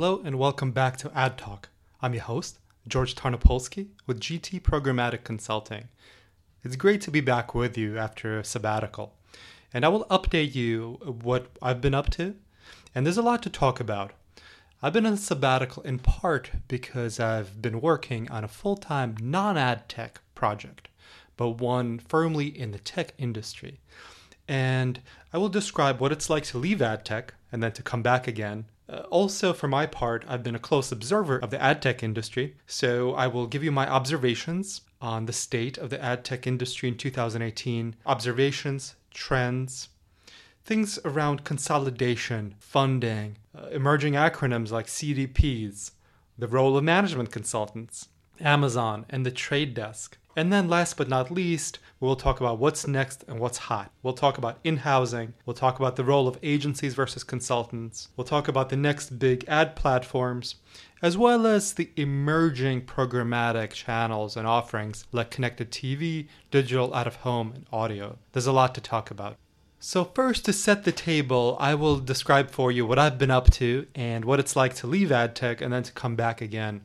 Hello and welcome back to Ad Talk. I'm your host, George Tarnopolsky with GT Programmatic Consulting. It's great to be back with you after a sabbatical. And I will update you what I've been up to. And there's a lot to talk about. I've been on sabbatical in part because I've been working on a full time non ad tech project, but one firmly in the tech industry. And I will describe what it's like to leave ad tech and then to come back again. Uh, also, for my part, I've been a close observer of the ad tech industry, so I will give you my observations on the state of the ad tech industry in 2018, observations, trends, things around consolidation, funding, uh, emerging acronyms like CDPs, the role of management consultants, Amazon, and the trade desk. And then, last but not least, we'll talk about what's next and what's hot. We'll talk about in housing. We'll talk about the role of agencies versus consultants. We'll talk about the next big ad platforms, as well as the emerging programmatic channels and offerings like connected TV, digital out of home, and audio. There's a lot to talk about. So, first, to set the table, I will describe for you what I've been up to and what it's like to leave AdTech and then to come back again.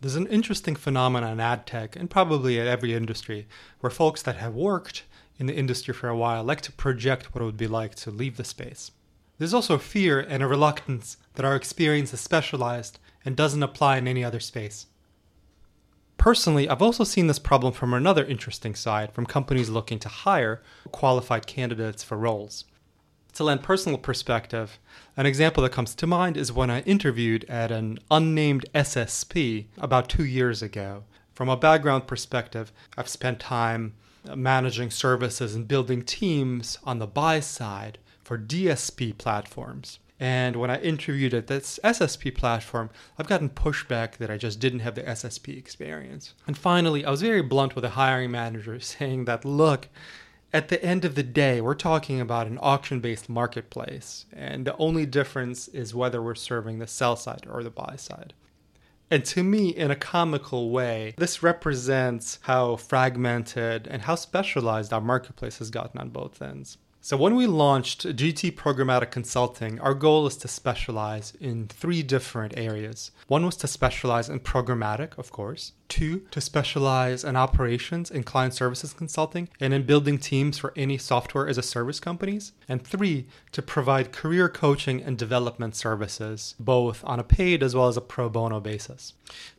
There's an interesting phenomenon in ad tech, and probably at every industry, where folks that have worked in the industry for a while like to project what it would be like to leave the space. There's also fear and a reluctance that our experience is specialized and doesn't apply in any other space. Personally, I've also seen this problem from another interesting side from companies looking to hire qualified candidates for roles. To lend personal perspective, an example that comes to mind is when I interviewed at an unnamed SSP about two years ago. From a background perspective, I've spent time managing services and building teams on the buy side for DSP platforms. And when I interviewed at this SSP platform, I've gotten pushback that I just didn't have the SSP experience. And finally, I was very blunt with the hiring manager saying that, look, at the end of the day, we're talking about an auction based marketplace, and the only difference is whether we're serving the sell side or the buy side. And to me, in a comical way, this represents how fragmented and how specialized our marketplace has gotten on both ends. So, when we launched GT Programmatic Consulting, our goal is to specialize in three different areas. One was to specialize in programmatic, of course. Two, to specialize in operations and client services consulting and in building teams for any software as a service companies. And three, to provide career coaching and development services, both on a paid as well as a pro bono basis.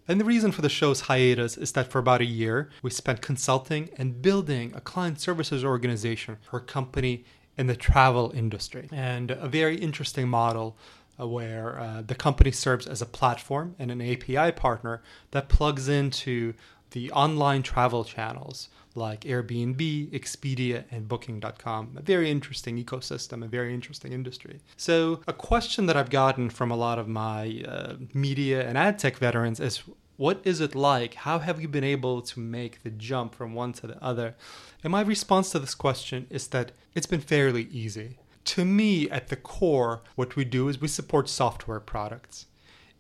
And the reason for the show's hiatus is that for about a year, we spent consulting and building a client services organization for a company in the travel industry. And a very interesting model where uh, the company serves as a platform and an API partner that plugs into the online travel channels like Airbnb, Expedia, and Booking.com. A very interesting ecosystem, a very interesting industry. So, a question that I've gotten from a lot of my uh, media and ad tech veterans is what is it like? How have you been able to make the jump from one to the other? And my response to this question is that it's been fairly easy. To me, at the core, what we do is we support software products.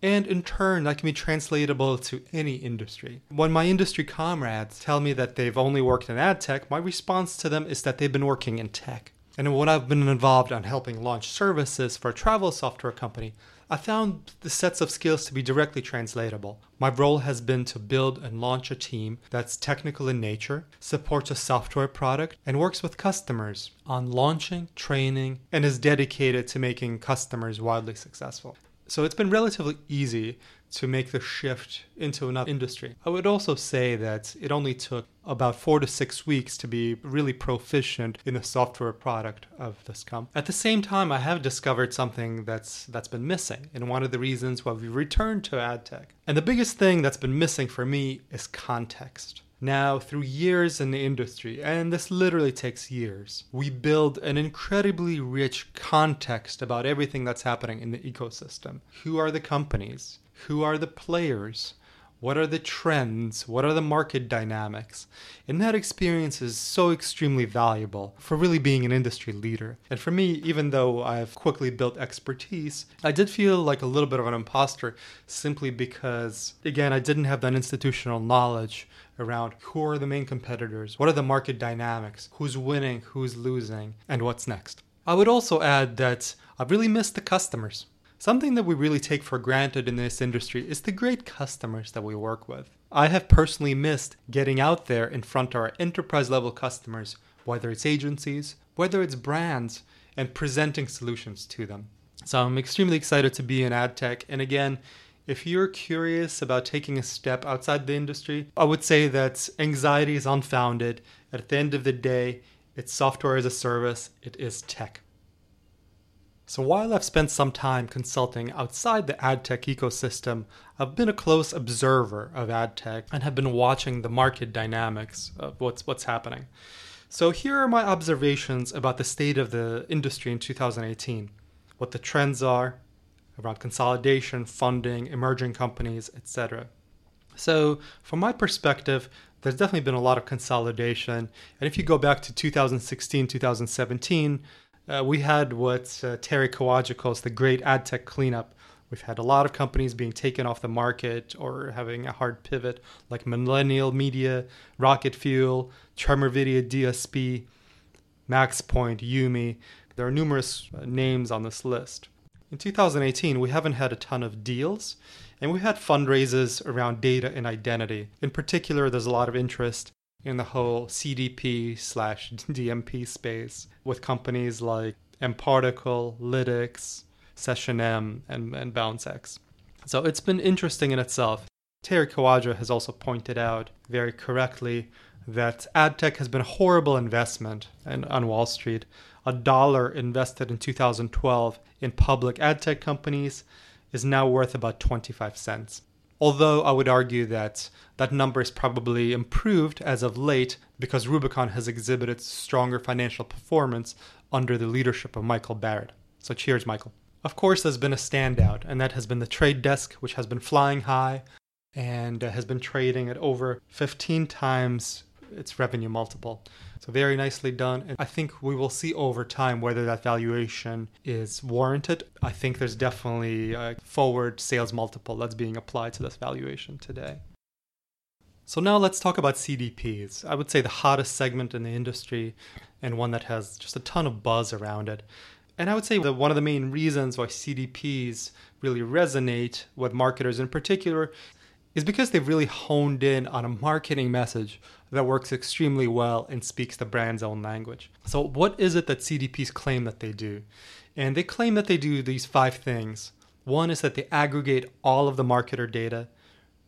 And in turn, that can be translatable to any industry. When my industry comrades tell me that they've only worked in ad tech, my response to them is that they've been working in tech. And when I've been involved on helping launch services for a travel software company, I found the sets of skills to be directly translatable. My role has been to build and launch a team that's technical in nature, supports a software product, and works with customers on launching, training, and is dedicated to making customers wildly successful. So it's been relatively easy to make the shift into another industry. I would also say that it only took about four to six weeks to be really proficient in the software product of this company. At the same time, I have discovered something that's that's been missing, and one of the reasons why we returned to ad tech. And the biggest thing that's been missing for me is context. Now, through years in the industry, and this literally takes years, we build an incredibly rich context about everything that's happening in the ecosystem. Who are the companies? Who are the players? What are the trends? What are the market dynamics? And that experience is so extremely valuable for really being an industry leader. And for me, even though I've quickly built expertise, I did feel like a little bit of an imposter simply because, again, I didn't have that institutional knowledge around who are the main competitors, what are the market dynamics, who's winning, who's losing, and what's next. I would also add that I've really missed the customers. Something that we really take for granted in this industry is the great customers that we work with. I have personally missed getting out there in front of our enterprise level customers, whether it's agencies, whether it's brands, and presenting solutions to them. So I'm extremely excited to be in ad tech. And again, if you're curious about taking a step outside the industry, I would say that anxiety is unfounded. At the end of the day, it's software as a service, it is tech. So while I've spent some time consulting outside the ad tech ecosystem, I've been a close observer of ad tech and have been watching the market dynamics of what's what's happening. So here are my observations about the state of the industry in 2018, what the trends are around consolidation, funding, emerging companies, etc. So from my perspective, there's definitely been a lot of consolidation. And if you go back to 2016, 2017, uh, we had what uh, Terry Kawaja calls the great ad tech cleanup. We've had a lot of companies being taken off the market or having a hard pivot, like Millennial Media, Rocket Fuel, Tremor Video DSP, MaxPoint, YuMe. There are numerous uh, names on this list. In 2018, we haven't had a ton of deals, and we had fundraisers around data and identity. In particular, there's a lot of interest in the whole CDP slash DMP space with companies like mParticle, Lytics, SessionM, and, and BounceX. So it's been interesting in itself. Terry Kawaja has also pointed out very correctly that ad tech has been a horrible investment in, on Wall Street. A dollar invested in 2012 in public ad tech companies is now worth about 25 cents. Although I would argue that that number is probably improved as of late because Rubicon has exhibited stronger financial performance under the leadership of Michael Barrett. So cheers, Michael. Of course, there's been a standout, and that has been the trade desk, which has been flying high and uh, has been trading at over 15 times its revenue multiple. So very nicely done. And I think we will see over time whether that valuation is warranted. I think there's definitely a forward sales multiple that's being applied to this valuation today. So now let's talk about CDPs. I would say the hottest segment in the industry and one that has just a ton of buzz around it. And I would say that one of the main reasons why CDPs really resonate with marketers in particular is because they've really honed in on a marketing message that works extremely well and speaks the brand's own language. So, what is it that CDPs claim that they do? And they claim that they do these five things. One is that they aggregate all of the marketer data.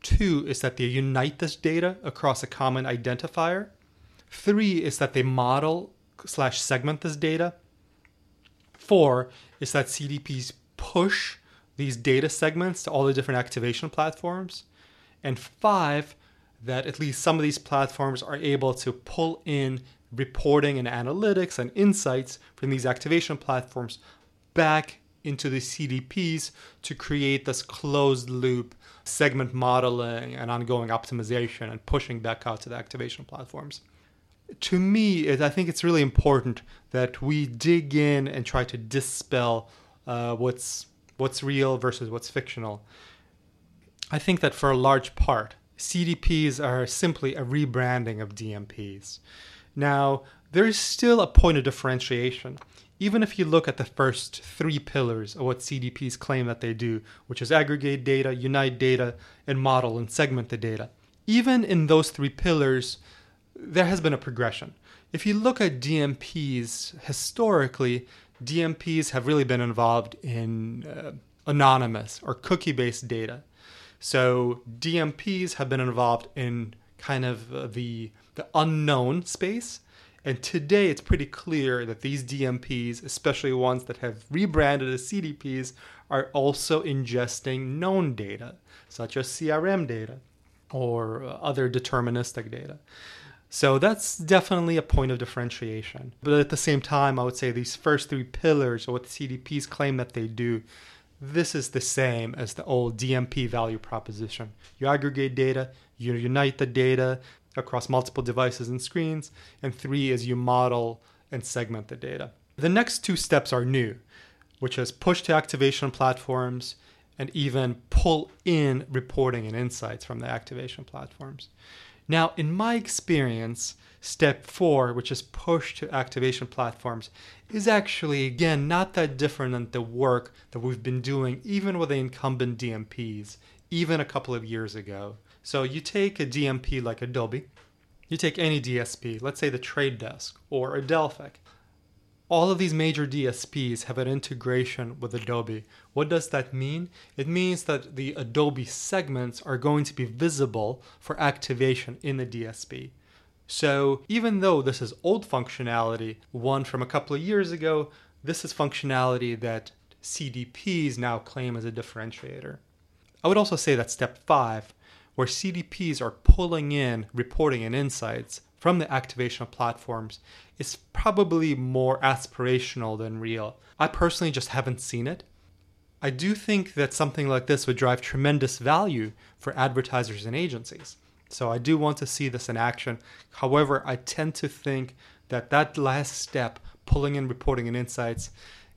Two is that they unite this data across a common identifier. Three is that they model slash segment this data. Four is that CDPs push these data segments to all the different activation platforms. And five, that at least some of these platforms are able to pull in reporting and analytics and insights from these activation platforms back into the CDPs to create this closed loop segment modeling and ongoing optimization and pushing back out to the activation platforms. To me, I think it's really important that we dig in and try to dispel uh, what's what's real versus what's fictional. I think that for a large part, CDPs are simply a rebranding of DMPs. Now, there is still a point of differentiation. Even if you look at the first three pillars of what CDPs claim that they do, which is aggregate data, unite data, and model and segment the data, even in those three pillars, there has been a progression. If you look at DMPs historically, DMPs have really been involved in uh, anonymous or cookie based data. So DMPs have been involved in kind of uh, the the unknown space. And today it's pretty clear that these DMPs, especially ones that have rebranded as CDPs, are also ingesting known data, such as CRM data or uh, other deterministic data. So that's definitely a point of differentiation. But at the same time, I would say these first three pillars, or what CDPs claim that they do, this is the same as the old DMP value proposition. You aggregate data, you unite the data across multiple devices and screens, and three is you model and segment the data. The next two steps are new, which is push to activation platforms and even pull in reporting and insights from the activation platforms. Now, in my experience, step four, which is push to activation platforms, is actually, again, not that different than the work that we've been doing even with the incumbent DMPs, even a couple of years ago. So you take a DMP like Adobe, you take any DSP, let's say the Trade Desk or Adelphic. All of these major DSPs have an integration with Adobe. What does that mean? It means that the Adobe segments are going to be visible for activation in the DSP. So even though this is old functionality, one from a couple of years ago, this is functionality that CDPs now claim as a differentiator. I would also say that step five, where CDPs are pulling in reporting and insights from the activation platforms, is probably more aspirational than real. I personally just haven't seen it. I do think that something like this would drive tremendous value for advertisers and agencies. So I do want to see this in action. However, I tend to think that that last step, pulling in reporting and insights,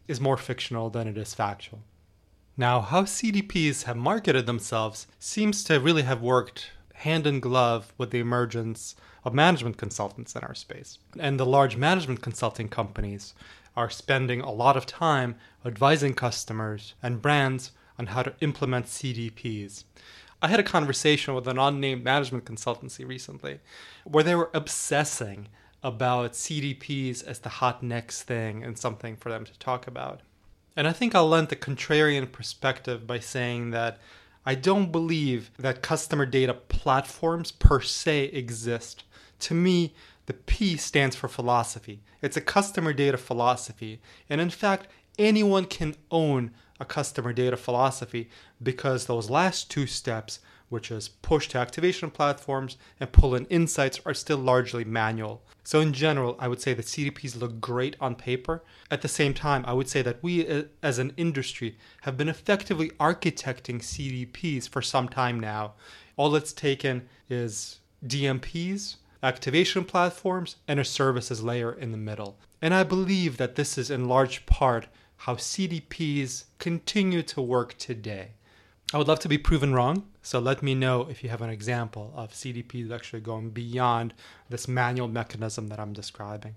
is more fictional than it is factual. Now, how CDPs have marketed themselves seems to really have worked hand in glove with the emergence of management consultants in our space. And the large management consulting companies are spending a lot of time advising customers and brands on how to implement CDPs. I had a conversation with an unnamed management consultancy recently where they were obsessing about CDPs as the hot next thing and something for them to talk about. And I think I'll lend the contrarian perspective by saying that I don't believe that customer data platforms per se exist. To me, the P stands for philosophy. It's a customer data philosophy. And in fact, anyone can own a customer data philosophy because those last two steps, which is push to activation platforms and pull in insights, are still largely manual. So, in general, I would say that CDPs look great on paper. At the same time, I would say that we uh, as an industry have been effectively architecting CDPs for some time now. All it's taken is DMPs, activation platforms, and a services layer in the middle. And I believe that this is in large part how CDPs continue to work today. I would love to be proven wrong, so let me know if you have an example of CDPs actually going beyond this manual mechanism that I'm describing.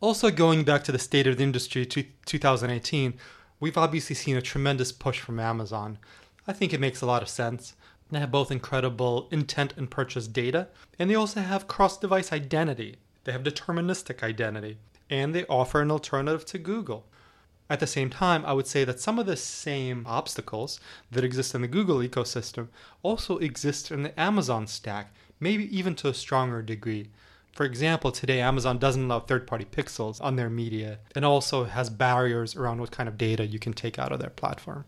Also, going back to the state of the industry to 2018, we've obviously seen a tremendous push from Amazon. I think it makes a lot of sense. They have both incredible intent and purchase data, and they also have cross device identity. They have deterministic identity, and they offer an alternative to Google. At the same time, I would say that some of the same obstacles that exist in the Google ecosystem also exist in the Amazon stack, maybe even to a stronger degree. For example, today Amazon doesn't allow third party pixels on their media and also has barriers around what kind of data you can take out of their platform.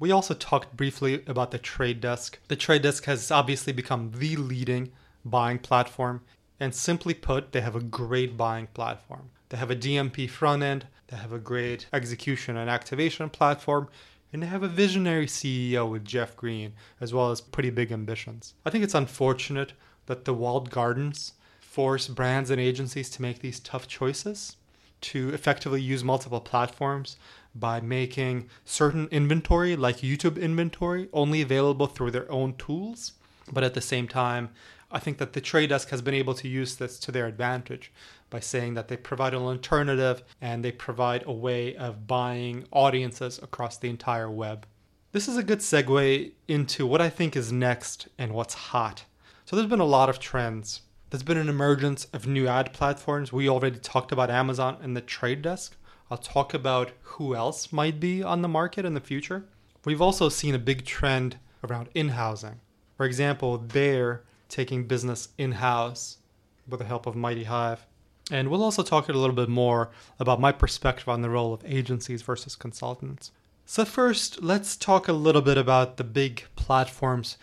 We also talked briefly about the Trade Desk. The Trade Desk has obviously become the leading buying platform, and simply put, they have a great buying platform. They have a DMP front end, they have a great execution and activation platform, and they have a visionary CEO with Jeff Green, as well as pretty big ambitions. I think it's unfortunate that the walled gardens force brands and agencies to make these tough choices, to effectively use multiple platforms by making certain inventory, like YouTube inventory, only available through their own tools. But at the same time, I think that the Trade Desk has been able to use this to their advantage by saying that they provide an alternative and they provide a way of buying audiences across the entire web. This is a good segue into what I think is next and what's hot. So, there's been a lot of trends. There's been an emergence of new ad platforms. We already talked about Amazon and the Trade Desk. I'll talk about who else might be on the market in the future. We've also seen a big trend around in housing. For example, Bayer taking business in house with the help of MightyHive. And we'll also talk a little bit more about my perspective on the role of agencies versus consultants. So, first, let's talk a little bit about the big platforms.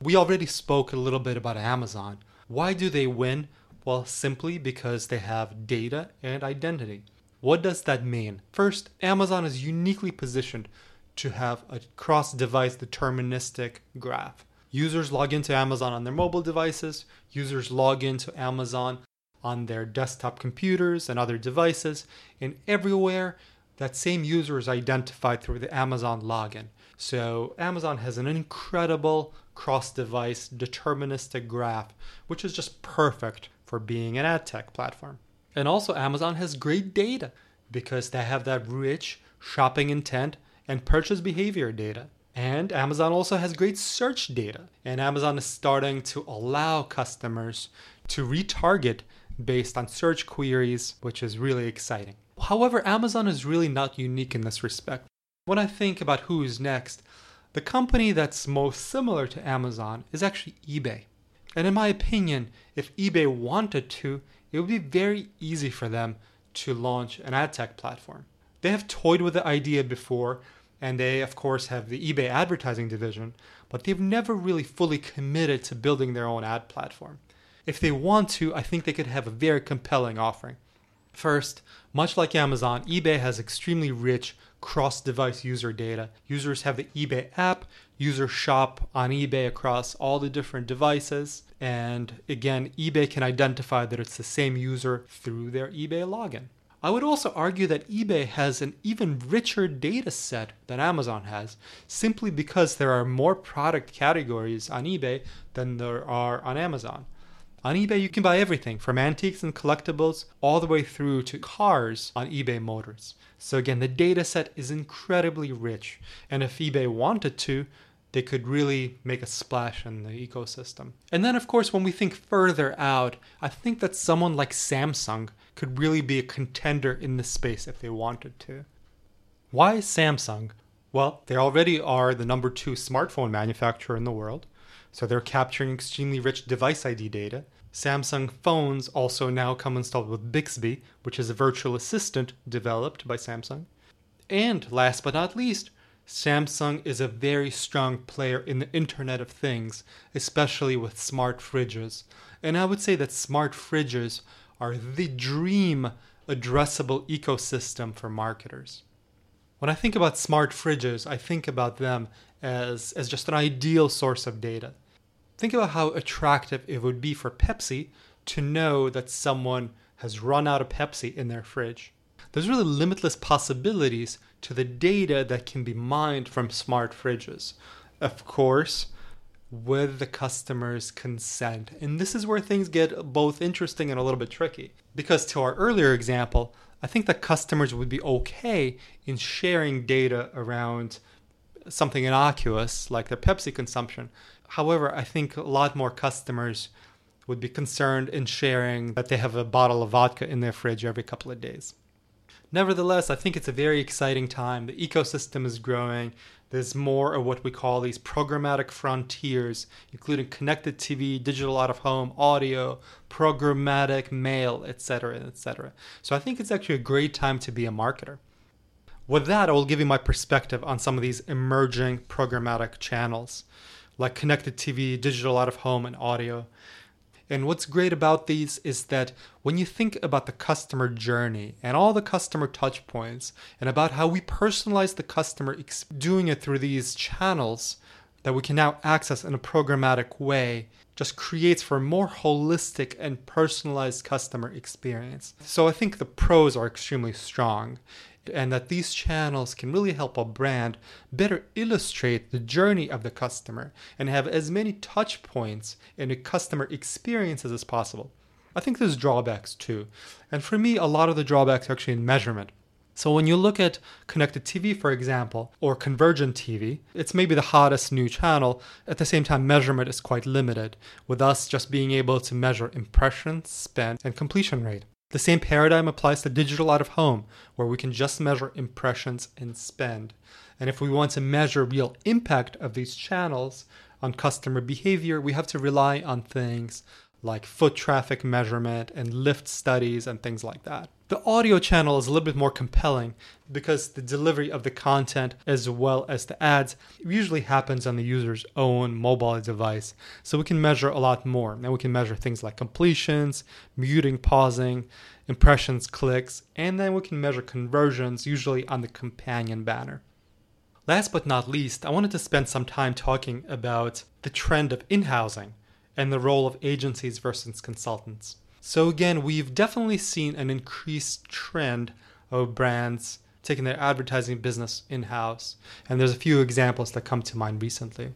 We already spoke a little bit about Amazon. Why do they win? Well, simply because they have data and identity. What does that mean? First, Amazon is uniquely positioned to have a cross device deterministic graph. Users log into Amazon on their mobile devices, users log into Amazon on their desktop computers and other devices, and everywhere that same user is identified through the Amazon login. So Amazon has an incredible cross device deterministic graph, which is just perfect for being an ad tech platform. And also, Amazon has great data because they have that rich shopping intent and purchase behavior data. And Amazon also has great search data. And Amazon is starting to allow customers to retarget based on search queries, which is really exciting. However, Amazon is really not unique in this respect. When I think about who's next, the company that's most similar to Amazon is actually eBay. And in my opinion, if eBay wanted to, it would be very easy for them to launch an ad tech platform. They have toyed with the idea before, and they, of course, have the eBay advertising division, but they've never really fully committed to building their own ad platform. If they want to, I think they could have a very compelling offering. First, much like Amazon, eBay has extremely rich cross device user data. Users have the eBay app, users shop on eBay across all the different devices, and again, eBay can identify that it's the same user through their eBay login. I would also argue that eBay has an even richer data set than Amazon has, simply because there are more product categories on eBay than there are on Amazon. On eBay, you can buy everything from antiques and collectibles all the way through to cars on eBay Motors. So, again, the data set is incredibly rich. And if eBay wanted to, they could really make a splash in the ecosystem. And then, of course, when we think further out, I think that someone like Samsung could really be a contender in this space if they wanted to. Why Samsung? Well, they already are the number two smartphone manufacturer in the world, so they're capturing extremely rich device ID data. Samsung phones also now come installed with Bixby, which is a virtual assistant developed by Samsung. And last but not least, Samsung is a very strong player in the Internet of Things, especially with smart fridges. And I would say that smart fridges are the dream addressable ecosystem for marketers. When I think about smart fridges, I think about them as, as just an ideal source of data. Think about how attractive it would be for Pepsi to know that someone has run out of Pepsi in their fridge. There's really limitless possibilities to the data that can be mined from smart fridges. Of course, with the customer's consent. And this is where things get both interesting and a little bit tricky. Because to our earlier example, I think that customers would be okay in sharing data around something innocuous like their Pepsi consumption. However, I think a lot more customers would be concerned in sharing that they have a bottle of vodka in their fridge every couple of days. Nevertheless, I think it's a very exciting time. The ecosystem is growing. There's more of what we call these programmatic frontiers, including connected TV, digital out of home, audio, programmatic mail, etc., etc. So I think it's actually a great time to be a marketer. With that, I will give you my perspective on some of these emerging programmatic channels, like connected TV, digital out of home, and audio. And what's great about these is that when you think about the customer journey and all the customer touch points and about how we personalize the customer doing it through these channels that we can now access in a programmatic way just creates for a more holistic and personalized customer experience. So I think the pros are extremely strong and that these channels can really help a brand better illustrate the journey of the customer and have as many touch points in the customer experiences as possible. I think there's drawbacks too. And for me, a lot of the drawbacks are actually in measurement. So when you look at connected TV, for example, or convergent TV, it's maybe the hottest new channel. At the same time, measurement is quite limited, with us just being able to measure impressions, spend, and completion rate. The same paradigm applies to digital out of home, where we can just measure impressions and spend. And if we want to measure real impact of these channels on customer behavior, we have to rely on things like foot traffic measurement and lift studies and things like that. The audio channel is a little bit more compelling because the delivery of the content as well as the ads usually happens on the user's own mobile device. So we can measure a lot more. And we can measure things like completions, muting, pausing, impressions, clicks, and then we can measure conversions usually on the companion banner. Last but not least, I wanted to spend some time talking about the trend of in housing and the role of agencies versus consultants. So, again, we've definitely seen an increased trend of brands taking their advertising business in house. And there's a few examples that come to mind recently.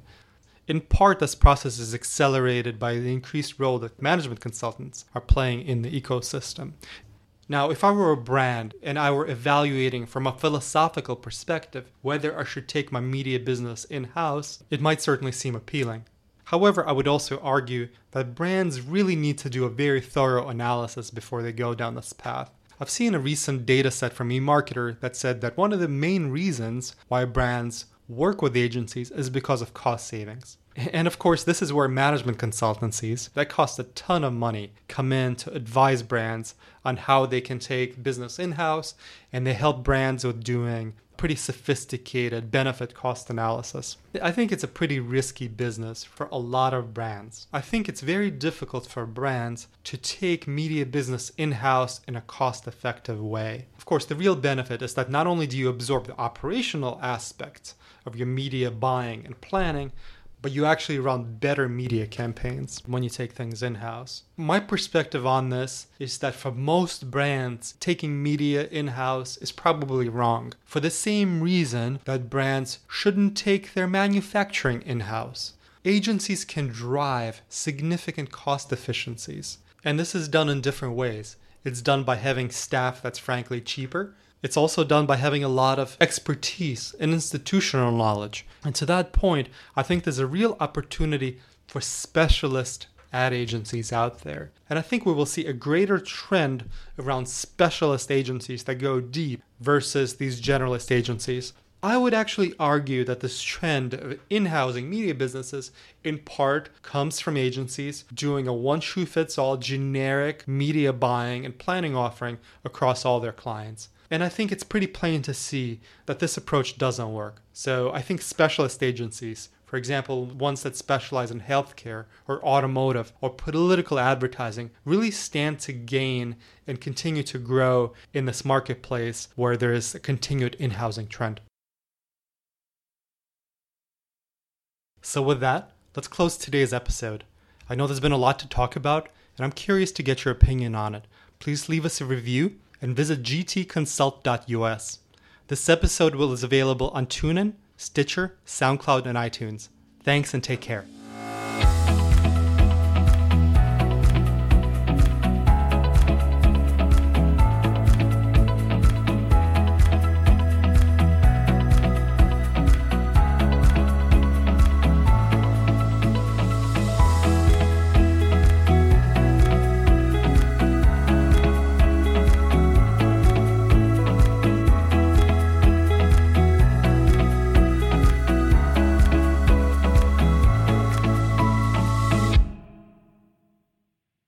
In part, this process is accelerated by the increased role that management consultants are playing in the ecosystem. Now, if I were a brand and I were evaluating from a philosophical perspective whether I should take my media business in house, it might certainly seem appealing. However, I would also argue that brands really need to do a very thorough analysis before they go down this path. I've seen a recent data set from eMarketer that said that one of the main reasons why brands work with agencies is because of cost savings. And of course, this is where management consultancies that cost a ton of money come in to advise brands on how they can take business in house and they help brands with doing pretty sophisticated benefit cost analysis. I think it's a pretty risky business for a lot of brands. I think it's very difficult for brands to take media business in house in a cost effective way. Of course, the real benefit is that not only do you absorb the operational aspects of your media buying and planning, but you actually run better media campaigns when you take things in house. My perspective on this is that for most brands, taking media in house is probably wrong for the same reason that brands shouldn't take their manufacturing in house. Agencies can drive significant cost efficiencies, and this is done in different ways. It's done by having staff that's frankly cheaper it's also done by having a lot of expertise and institutional knowledge. And to that point, I think there's a real opportunity for specialist ad agencies out there. And I think we will see a greater trend around specialist agencies that go deep versus these generalist agencies. I would actually argue that this trend of in housing media businesses in part comes from agencies doing a one shoe fits all generic media buying and planning offering across all their clients. And I think it's pretty plain to see that this approach doesn't work. So I think specialist agencies, for example, ones that specialize in healthcare or automotive or political advertising, really stand to gain and continue to grow in this marketplace where there is a continued in housing trend. So, with that, let's close today's episode. I know there's been a lot to talk about, and I'm curious to get your opinion on it. Please leave us a review and visit gtconsult.us. This episode will is available on TuneIn, Stitcher, SoundCloud, and iTunes. Thanks and take care.